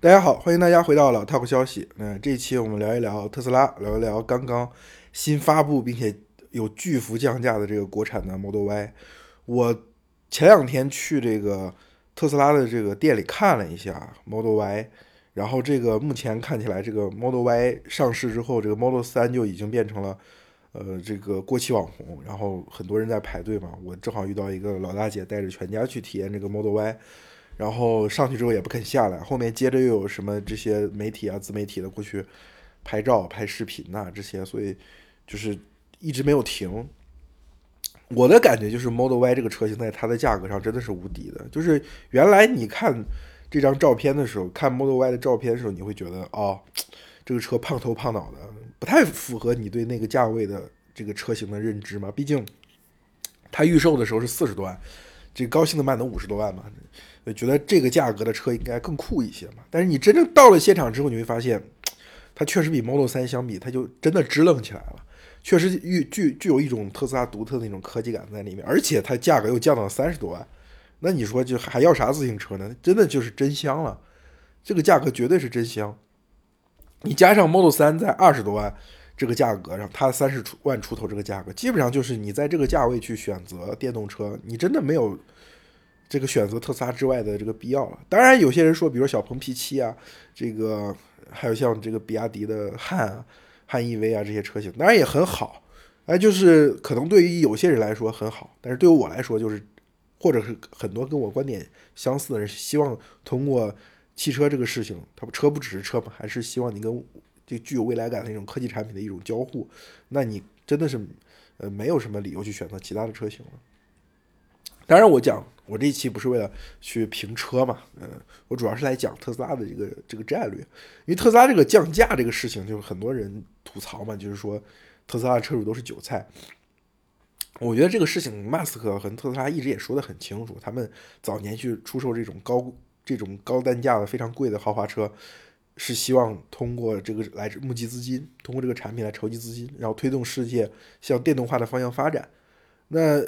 大家好，欢迎大家回到老 Talk 消息。那这一期我们聊一聊特斯拉，聊一聊刚刚新发布并且有巨幅降价的这个国产的 Model Y。我前两天去这个特斯拉的这个店里看了一下 Model Y，然后这个目前看起来，这个 Model Y 上市之后，这个 Model 3就已经变成了呃这个过气网红，然后很多人在排队嘛。我正好遇到一个老大姐带着全家去体验这个 Model Y。然后上去之后也不肯下来，后面接着又有什么这些媒体啊、自媒体的过去拍照、拍视频呐这些，所以就是一直没有停。我的感觉就是 Model Y 这个车型在它的价格上真的是无敌的。就是原来你看这张照片的时候，看 Model Y 的照片的时候，你会觉得哦，这个车胖头胖脑的，不太符合你对那个价位的这个车型的认知嘛。毕竟它预售的时候是四十多万，这高兴的卖能五十多万嘛。觉得这个价格的车应该更酷一些嘛？但是你真正到了现场之后，你会发现，它确实比 Model 三相比，它就真的支棱起来了，确实具具具有一种特斯拉独特的那种科技感在里面，而且它价格又降到了三十多万，那你说就还要啥自行车呢？真的就是真香了，这个价格绝对是真香。你加上 Model 三在二十多万这个价格上，它三十出万出头这个价格，基本上就是你在这个价位去选择电动车，你真的没有。这个选择特斯拉之外的这个必要了。当然，有些人说，比如小鹏 P 七啊，这个还有像这个比亚迪的汉、啊汉 EV 啊这些车型，当然也很好。哎，就是可能对于有些人来说很好，但是对于我来说，就是或者是很多跟我观点相似的人，希望通过汽车这个事情，它不车不只是车嘛，还是希望你跟这具有未来感的那种科技产品的一种交互。那你真的是呃没有什么理由去选择其他的车型了。当然，我讲我这一期不是为了去评车嘛，嗯，我主要是来讲特斯拉的这个这个战略，因为特斯拉这个降价这个事情，就是很多人吐槽嘛，就是说特斯拉的车主都是韭菜。我觉得这个事情，马斯克和特斯拉一直也说得很清楚，他们早年去出售这种高这种高单价的非常贵的豪华车，是希望通过这个来募集资金，通过这个产品来筹集资金，然后推动世界向电动化的方向发展。那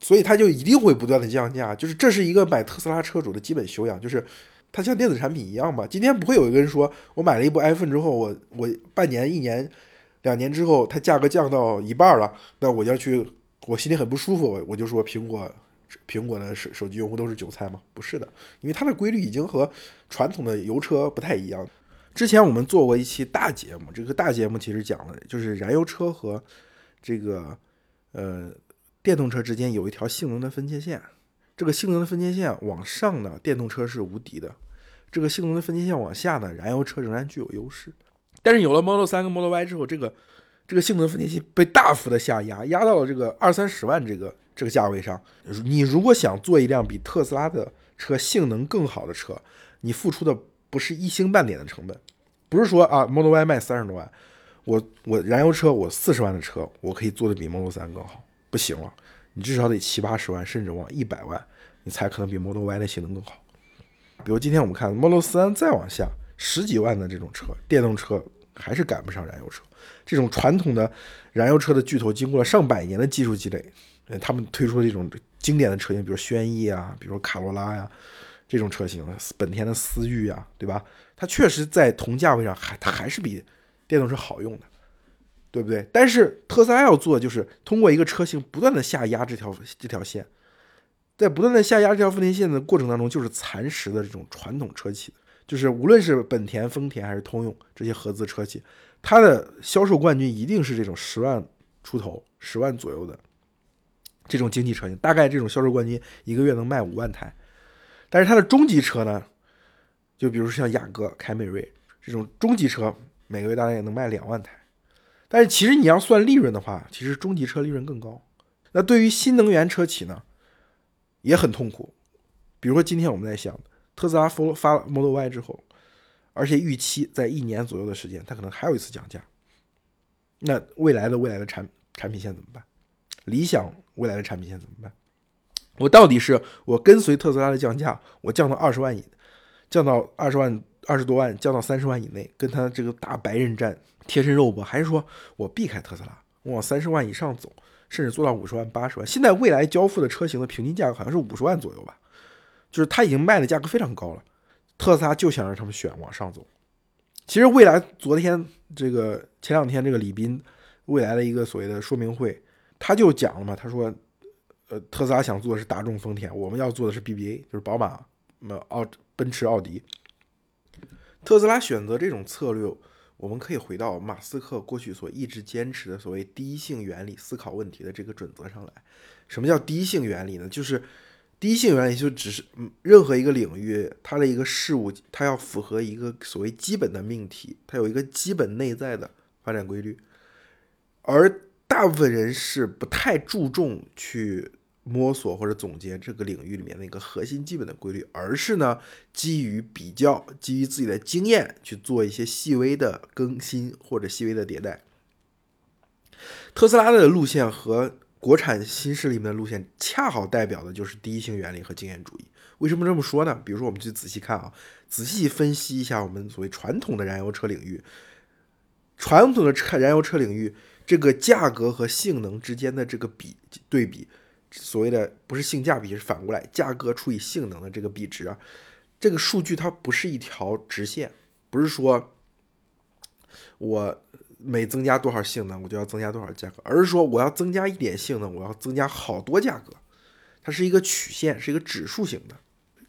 所以它就一定会不断的降价，就是这是一个买特斯拉车主的基本修养，就是它像电子产品一样嘛。今天不会有一个人说我买了一部 iPhone 之后，我我半年、一年、两年之后，它价格降到一半了，那我要去，我心里很不舒服，我我就说苹果苹果的手手机用户都是韭菜吗？不是的，因为它的规律已经和传统的油车不太一样。之前我们做过一期大节目，这个大节目其实讲了，就是燃油车和这个呃。电动车之间有一条性能的分界线，这个性能的分界线往上呢，电动车是无敌的；这个性能的分界线往下呢，燃油车仍然具有优势。但是有了 Model 3跟 Model Y 之后，这个这个性能分界线被大幅的下压，压到了这个二三十万这个这个价位上。你如果想做一辆比特斯拉的车性能更好的车，你付出的不是一星半点的成本，不是说啊 Model Y 卖三十多万，我我燃油车我四十万的车，我可以做的比 Model 3更好。不行了，你至少得七八十万，甚至往一百万，你才可能比 Model Y 的性能更好。比如今天我们看 Model 3再往下十几万的这种车，电动车还是赶不上燃油车。这种传统的燃油车的巨头，经过了上百年的技术积累，他们推出的这种经典的车型，比如轩逸啊，比如卡罗拉呀，这种车型，本田的思域啊，对吧？它确实在同价位上还它还是比电动车好用的。对不对？但是特斯拉要做的就是通过一个车型不断的下压这条这条线，在不断的下压这条分界线的过程当中，就是蚕食的这种传统车企，就是无论是本田、丰田还是通用这些合资车企，它的销售冠军一定是这种十万出头、十万左右的这种经济车型，大概这种销售冠军一个月能卖五万台。但是它的中级车呢，就比如像雅阁、凯美瑞这种中级车，每个月大概也能卖两万台。但是其实你要算利润的话，其实中级车利润更高。那对于新能源车企呢，也很痛苦。比如说今天我们在想，特斯拉发发 Model Y 之后，而且预期在一年左右的时间，它可能还有一次降价。那未来的未来的产产品线怎么办？理想未来的产品线怎么办？我到底是我跟随特斯拉的降价，我降到二十万以，降到二十万二十多万，降到三十万以内，跟他这个打白刃战。贴身肉搏，还是说我避开特斯拉，我往三十万以上走，甚至做到五十万、八十万？现在未来交付的车型的平均价格好像是五十万左右吧，就是它已经卖的价格非常高了。特斯拉就想让他们选往上走。其实未来昨天这个前两天这个李斌未来的一个所谓的说明会，他就讲了嘛，他说，呃，特斯拉想做的是大众、丰田，我们要做的是 BBA，就是宝马、那奥奔驰、奥迪。特斯拉选择这种策略，我们可以回到马斯克过去所一直坚持的所谓第一性原理思考问题的这个准则上来。什么叫第一性原理呢？就是第一性原理就只是，任何一个领域，它的一个事物，它要符合一个所谓基本的命题，它有一个基本内在的发展规律，而大部分人是不太注重去。摸索或者总结这个领域里面的一个核心基本的规律，而是呢基于比较，基于自己的经验去做一些细微的更新或者细微的迭代。特斯拉的路线和国产新势力们的路线，恰好代表的就是第一性原理和经验主义。为什么这么说呢？比如说，我们去仔细看啊，仔细分析一下我们所谓传统的燃油车领域，传统的车燃油车领域这个价格和性能之间的这个比对比。所谓的不是性价比，是反过来价格除以性能的这个比值啊，这个数据它不是一条直线，不是说我每增加多少性能我就要增加多少价格，而是说我要增加一点性能，我要增加好多价格，它是一个曲线，是一个指数型的。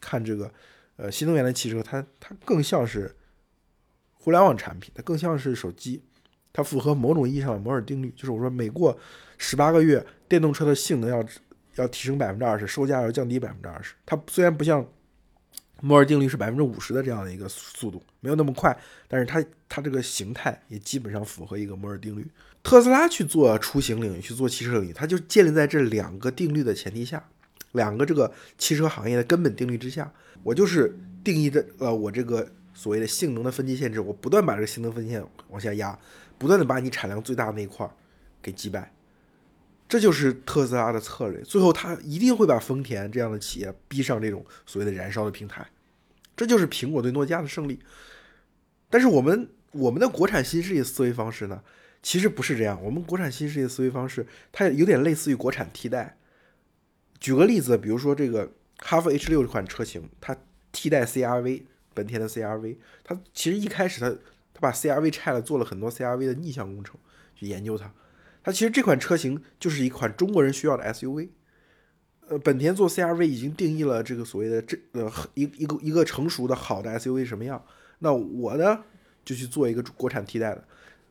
看这个呃新能源的汽车，它它更像是互联网产品，它更像是手机，它符合某种意义上的摩尔定律，就是我说每过十八个月，电动车的性能要。要提升百分之二十，售价要降低百分之二十。它虽然不像摩尔定律是百分之五十的这样的一个速度，没有那么快，但是它它这个形态也基本上符合一个摩尔定律。特斯拉去做出行领域，去做汽车领域，它就建立在这两个定律的前提下，两个这个汽车行业的根本定律之下。我就是定义的呃，我这个所谓的性能的分界限制，我不断把这个性能分界线往下压，不断的把你产量最大的那一块给击败。这就是特斯拉的策略，最后他一定会把丰田这样的企业逼上这种所谓的燃烧的平台，这就是苹果对诺基亚的胜利。但是我们我们的国产新势力思维方式呢，其实不是这样。我们国产新势力思维方式，它有点类似于国产替代。举个例子，比如说这个哈弗 H 六这款车型，它替代 CRV，本田的 CRV，它其实一开始它它把 CRV 拆了，做了很多 CRV 的逆向工程去研究它。它其实这款车型就是一款中国人需要的 SUV，呃，本田做 CRV 已经定义了这个所谓的这呃一一个一个成熟的好的 SUV 什么样，那我呢就去做一个国产替代的，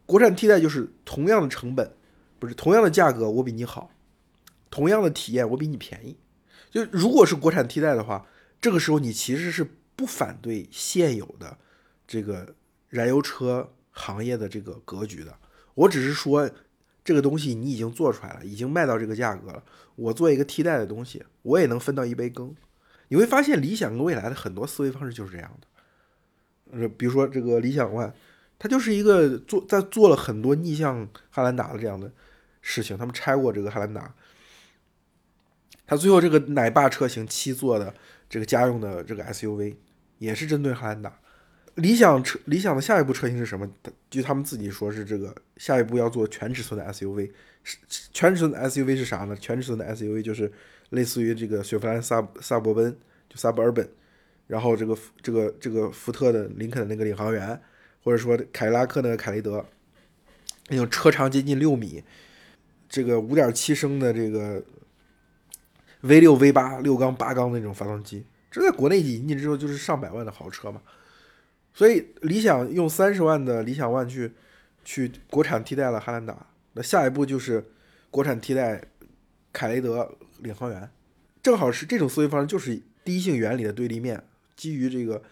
国产替代就是同样的成本，不是同样的价格我比你好，同样的体验我比你便宜，就如果是国产替代的话，这个时候你其实是不反对现有的这个燃油车行业的这个格局的，我只是说。这个东西你已经做出来了，已经卖到这个价格了。我做一个替代的东西，我也能分到一杯羹。你会发现，理想跟未来的很多思维方式就是这样的。呃，比如说这个理想 ONE，它就是一个做在做了很多逆向汉兰达的这样的事情。他们拆过这个汉兰达，它最后这个奶爸车型七座的这个家用的这个 SUV，也是针对汉兰达。理想车理想的下一步车型是什么？据他们自己说是这个下一步要做全尺寸的 SUV。全尺寸的 SUV 是啥呢？全尺寸的 SUV 就是类似于这个雪佛兰萨萨博奔，就 Suburban，然后这个这个这个福特的林肯的那个领航员，或者说凯迪拉克那个凯雷德，那种车长接近六米，这个五点七升的这个 V 六 V 八六缸八缸的那种发动机，这在国内引进之后就是上百万的豪车嘛。所以理想用三十万的理想 ONE 去去国产替代了汉兰达，那下一步就是国产替代凯雷德领航员，正好是这种思维方式，就是第一性原理的对立面，基于这个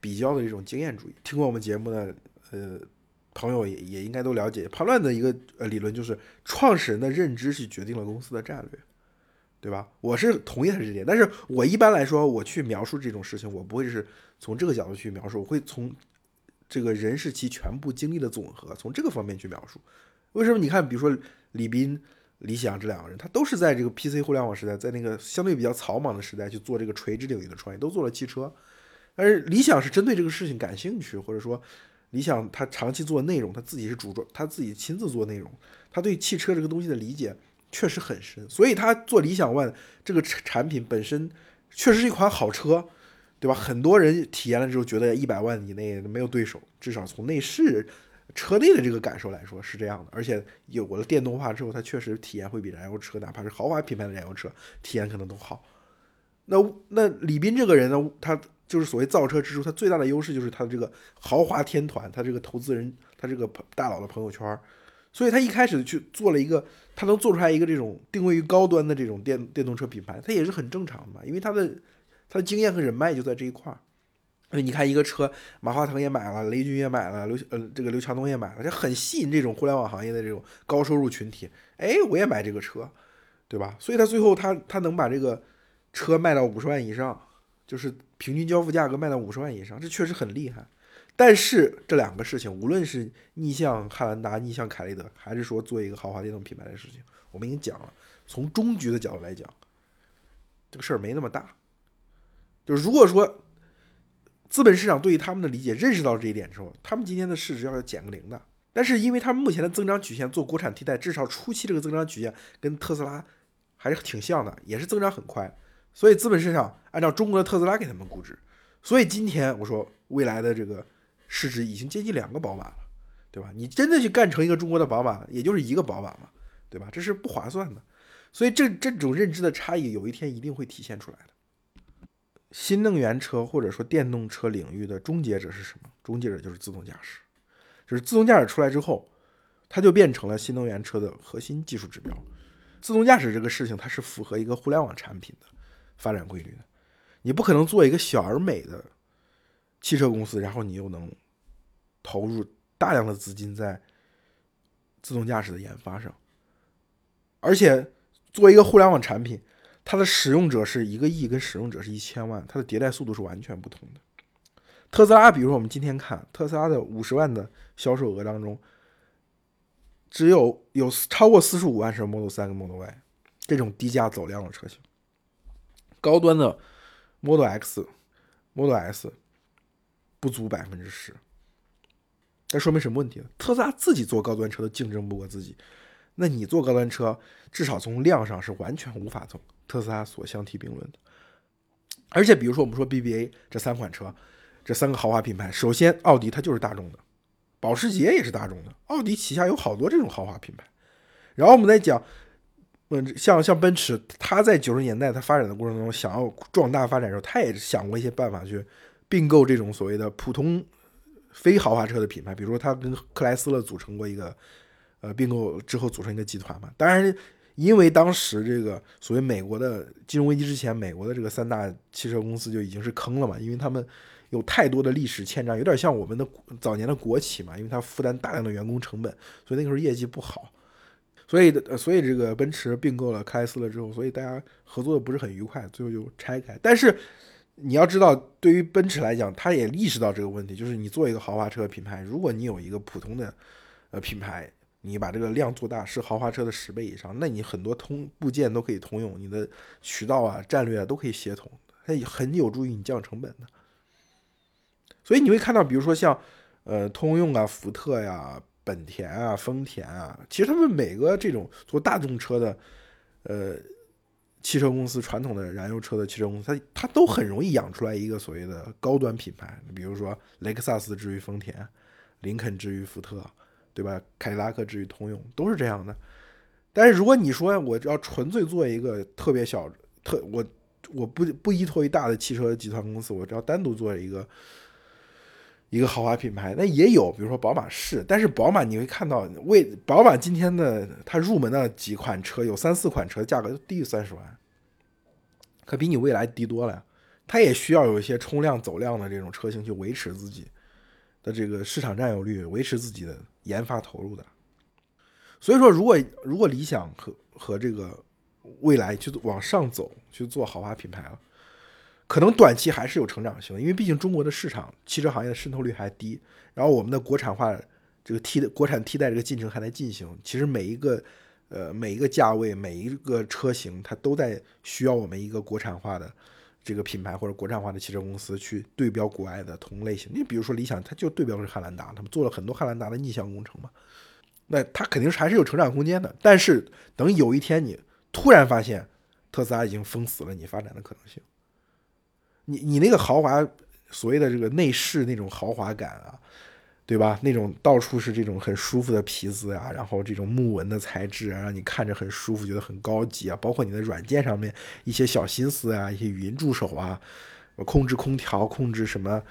比较的这种经验主义。听过我们节目的呃朋友也也应该都了解，叛乱的一个呃理论就是创始人的认知是决定了公司的战略，对吧？我是同意他这点，但是我一般来说我去描述这种事情，我不会是。从这个角度去描述，我会从这个人是其全部经历的总和，从这个方面去描述。为什么？你看，比如说李斌、李想这两个人，他都是在这个 PC 互联网时代，在那个相对比较草莽的时代去做这个垂直领域的创业，都做了汽车。但是理想是针对这个事情感兴趣，或者说理想他长期做内容，他自己是主装，他自己亲自做内容，他对汽车这个东西的理解确实很深，所以他做理想 ONE 这个产品本身确实是一款好车。对吧？很多人体验了之后觉得一百万以内没有对手，至少从内饰、车内的这个感受来说是这样的。而且有了电动化之后，它确实体验会比燃油车，哪怕是豪华品牌的燃油车，体验可能都好。那那李斌这个人呢，他就是所谓造车之初，他最大的优势就是他的这个豪华天团，他这个投资人，他这个大佬的朋友圈，所以他一开始去做了一个，他能做出来一个这种定位于高端的这种电电动车品牌，他也是很正常的嘛，因为他的。他的经验和人脉就在这一块儿，所以你看一个车，马化腾也买了，雷军也买了，刘呃这个刘强东也买了，这很吸引这种互联网行业的这种高收入群体。哎，我也买这个车，对吧？所以他最后他他能把这个车卖到五十万以上，就是平均交付价格卖到五十万以上，这确实很厉害。但是这两个事情，无论是逆向汉兰达、逆向凯雷德，还是说做一个豪华电动品牌的事情，我们已经讲了，从终局的角度来讲，这个事儿没那么大。就是如果说资本市场对于他们的理解认识到这一点之后，他们今天的市值要减个零的。但是因为他们目前的增长曲线做国产替代，至少初期这个增长曲线跟特斯拉还是挺像的，也是增长很快。所以资本市场按照中国的特斯拉给他们估值，所以今天我说未来的这个市值已经接近两个宝马了，对吧？你真的去干成一个中国的宝马，也就是一个宝马嘛，对吧？这是不划算的。所以这这种认知的差异，有一天一定会体现出来的。新能源车或者说电动车领域的终结者是什么？终结者就是自动驾驶，就是自动驾驶出来之后，它就变成了新能源车的核心技术指标。自动驾驶这个事情，它是符合一个互联网产品的发展规律的。你不可能做一个小而美的汽车公司，然后你又能投入大量的资金在自动驾驶的研发上，而且作为一个互联网产品。它的使用者是一个亿，跟使用者是一千万，它的迭代速度是完全不同的。特斯拉，比如说我们今天看特斯拉的五十万的销售额当中，只有有超过四十五万是 Model 3跟 Model Y 这种低价走量的车型，高端的 Model X、Model S 不足百分之十。这说明什么问题呢？特斯拉自己做高端车都竞争不过自己，那你做高端车，至少从量上是完全无法从。特斯拉所相提并论的，而且比如说我们说 BBA 这三款车，这三个豪华品牌，首先奥迪它就是大众的，保时捷也是大众的，奥迪旗下有好多这种豪华品牌。然后我们再讲，嗯，像像奔驰，它在九十年代它发展的过程中，想要壮大发展的时候，它也想过一些办法去并购这种所谓的普通非豪华车的品牌，比如说它跟克莱斯勒组成过一个，呃，并购之后组成一个集团嘛，当然。因为当时这个所谓美国的金融危机之前，美国的这个三大汽车公司就已经是坑了嘛，因为他们有太多的历史欠账，有点像我们的早年的国企嘛，因为它负担大量的员工成本，所以那个时候业绩不好，所以所以这个奔驰并购了克莱斯勒之后，所以大家合作的不是很愉快，最后就拆开。但是你要知道，对于奔驰来讲，他也意识到这个问题，就是你做一个豪华车品牌，如果你有一个普通的呃品牌。你把这个量做大，是豪华车的十倍以上，那你很多通部件都可以通用，你的渠道啊、战略啊都可以协同，它很有助于你降成本的。所以你会看到，比如说像呃通用啊、福特呀、本田啊、丰田啊，其实他们每个这种做大众车的呃汽车公司，传统的燃油车的汽车公司，它它都很容易养出来一个所谓的高端品牌，比如说雷克萨斯至于丰田，林肯至于福特。对吧？凯迪拉克至于通用都是这样的。但是如果你说我要纯粹做一个特别小、特我我不不依托于大的汽车集团公司，我只要单独做一个一个豪华品牌，那也有，比如说宝马是。但是宝马你会看到，为宝马今天的它入门的几款车，有三四款车价格低于三十万，可比你未来低多了呀。它也需要有一些冲量走量的这种车型去维持自己。的这个市场占有率，维持自己的研发投入的，所以说，如果如果理想和和这个未来去往上走，去做豪华品牌了，可能短期还是有成长性的，因为毕竟中国的市场汽车行业的渗透率还低，然后我们的国产化这个替国产替代这个进程还在进行，其实每一个呃每一个价位每一个车型，它都在需要我们一个国产化的。这个品牌或者国产化的汽车公司去对标国外的同类型，你比如说理想，它就对标是汉兰达，他们做了很多汉兰达的逆向工程嘛，那它肯定是还是有成长空间的。但是等有一天你突然发现特斯拉已经封死了你发展的可能性，你你那个豪华所谓的这个内饰那种豪华感啊，对吧？那种到处是这种很舒服的皮子啊，然后这种木纹的材质啊，让你看着很舒服，觉得很高级啊。包括你的软件上面一些小心思啊，一些语音助手啊，控制空调，控制什么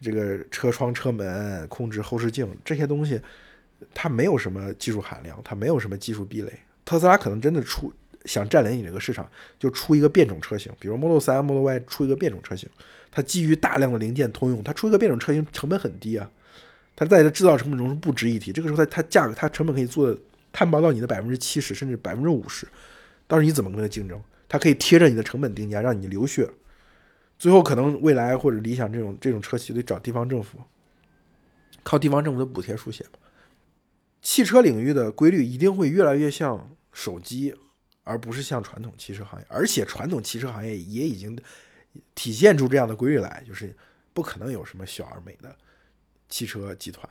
这个车窗、车门，控制后视镜这些东西，它没有什么技术含量，它没有什么技术壁垒。特斯拉可能真的出。想占领你这个市场，就出一个变种车型，比如 Model 3、Model Y 出一个变种车型，它基于大量的零件通用，它出一个变种车型成本很低啊，它在它制造成本中是不值一提。这个时候它它价格它成本可以做的摊薄到你的百分之七十甚至百分之五十，到时你怎么跟它竞争？它可以贴着你的成本定价，让你流血。最后可能未来或者理想这种这种车企得找地方政府，靠地方政府的补贴书写汽车领域的规律一定会越来越像手机。而不是像传统汽车行业，而且传统汽车行业也已经体现出这样的规律来，就是不可能有什么小而美的汽车集团。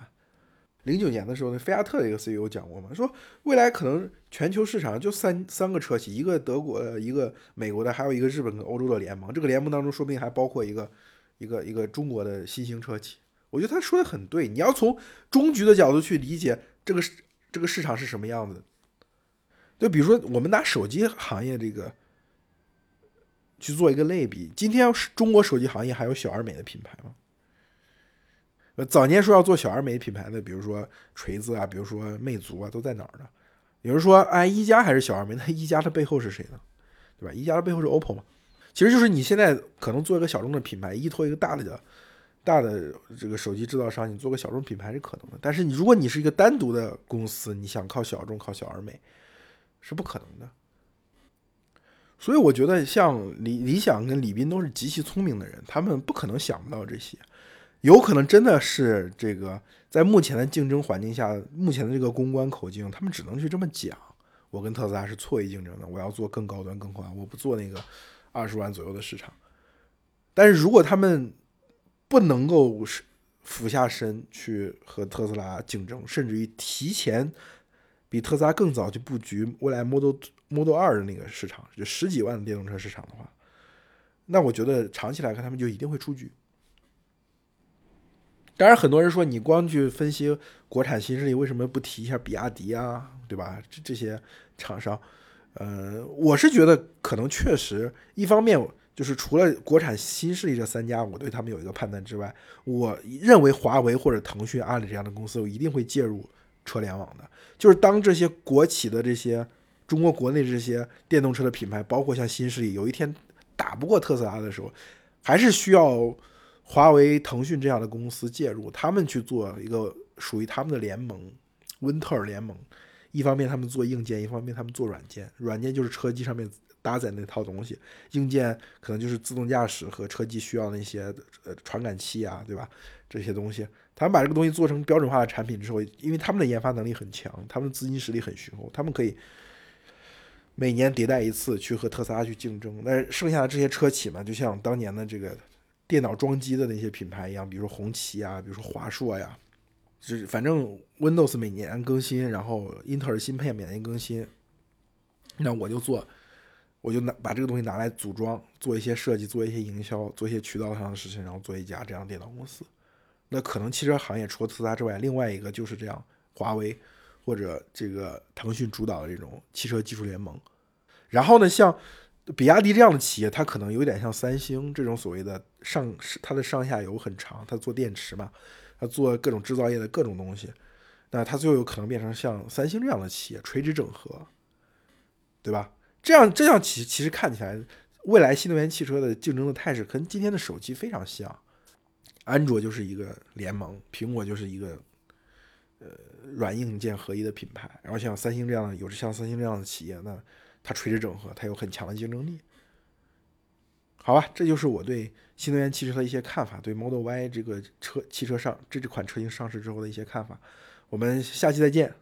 零九年的时候，那菲亚特的一个 CEO 讲过嘛，说未来可能全球市场就三三个车企，一个德国的，一个美国的，还有一个日本跟欧洲的联盟。这个联盟当中，说不定还包括一个一个一个中国的新兴车企。我觉得他说的很对，你要从终局的角度去理解这个这个市场是什么样子。就比如说，我们拿手机行业这个去做一个类比，今天中国手机行业还有小而美的品牌吗？呃，早年说要做小而美品牌的，比如说锤子啊，比如说魅族啊，都在哪儿呢？有人说，哎，一加还是小而美，那一加的背后是谁呢？对吧？一加的背后是 OPPO 嘛？其实就是你现在可能做一个小众的品牌，依托一个大的、大的这个手机制造商，你做个小众品牌是可能的。但是你如果你是一个单独的公司，你想靠小众、靠小而美。是不可能的，所以我觉得像李李想跟李斌都是极其聪明的人，他们不可能想不到这些，有可能真的是这个在目前的竞争环境下，目前的这个公关口径，他们只能去这么讲。我跟特斯拉是错位竞争的，我要做更高端、更宽，我不做那个二十万左右的市场。但是如果他们不能够是俯下身去和特斯拉竞争，甚至于提前。比特斯拉更早就布局未来 Model Model 二的那个市场，就十几万的电动车市场的话，那我觉得长期来看他们就一定会出局。当然，很多人说你光去分析国产新势力，为什么不提一下比亚迪啊，对吧？这这些厂商，呃，我是觉得可能确实，一方面就是除了国产新势力这三家，我对他们有一个判断之外，我认为华为或者腾讯、阿里这样的公司，我一定会介入。车联网的，就是当这些国企的这些中国国内这些电动车的品牌，包括像新势力，有一天打不过特斯拉的时候，还是需要华为、腾讯这样的公司介入，他们去做一个属于他们的联盟，温特尔联盟。一方面他们做硬件，一方面他们做软件。软件就是车机上面搭载那套东西，硬件可能就是自动驾驶和车机需要那些呃传感器啊，对吧？这些东西。他们把这个东西做成标准化的产品之后，因为他们的研发能力很强，他们资金实力很雄厚，他们可以每年迭代一次去和特斯拉去竞争。那剩下的这些车企嘛，就像当年的这个电脑装机的那些品牌一样，比如说红旗啊，比如说华硕呀，就是反正 Windows 每年更新，然后英特尔芯片每年更新，那我就做，我就拿把这个东西拿来组装，做一些设计，做一些营销，做一些渠道上的事情，然后做一家这样电脑公司。那可能汽车行业除了特斯拉之外，另外一个就是这样，华为或者这个腾讯主导的这种汽车技术联盟。然后呢，像比亚迪这样的企业，它可能有点像三星这种所谓的上，它的上下游很长，它做电池嘛，它做各种制造业的各种东西。那它最后有可能变成像三星这样的企业，垂直整合，对吧？这样这样其其实看起来，未来新能源汽车的竞争的态势跟今天的手机非常像。安卓就是一个联盟，苹果就是一个呃软硬件合一的品牌。然后像三星这样的，有着像三星这样的企业，那它垂直整合，它有很强的竞争力。好吧，这就是我对新能源汽车的一些看法，对 Model Y 这个车汽车上这这款车型上市之后的一些看法。我们下期再见。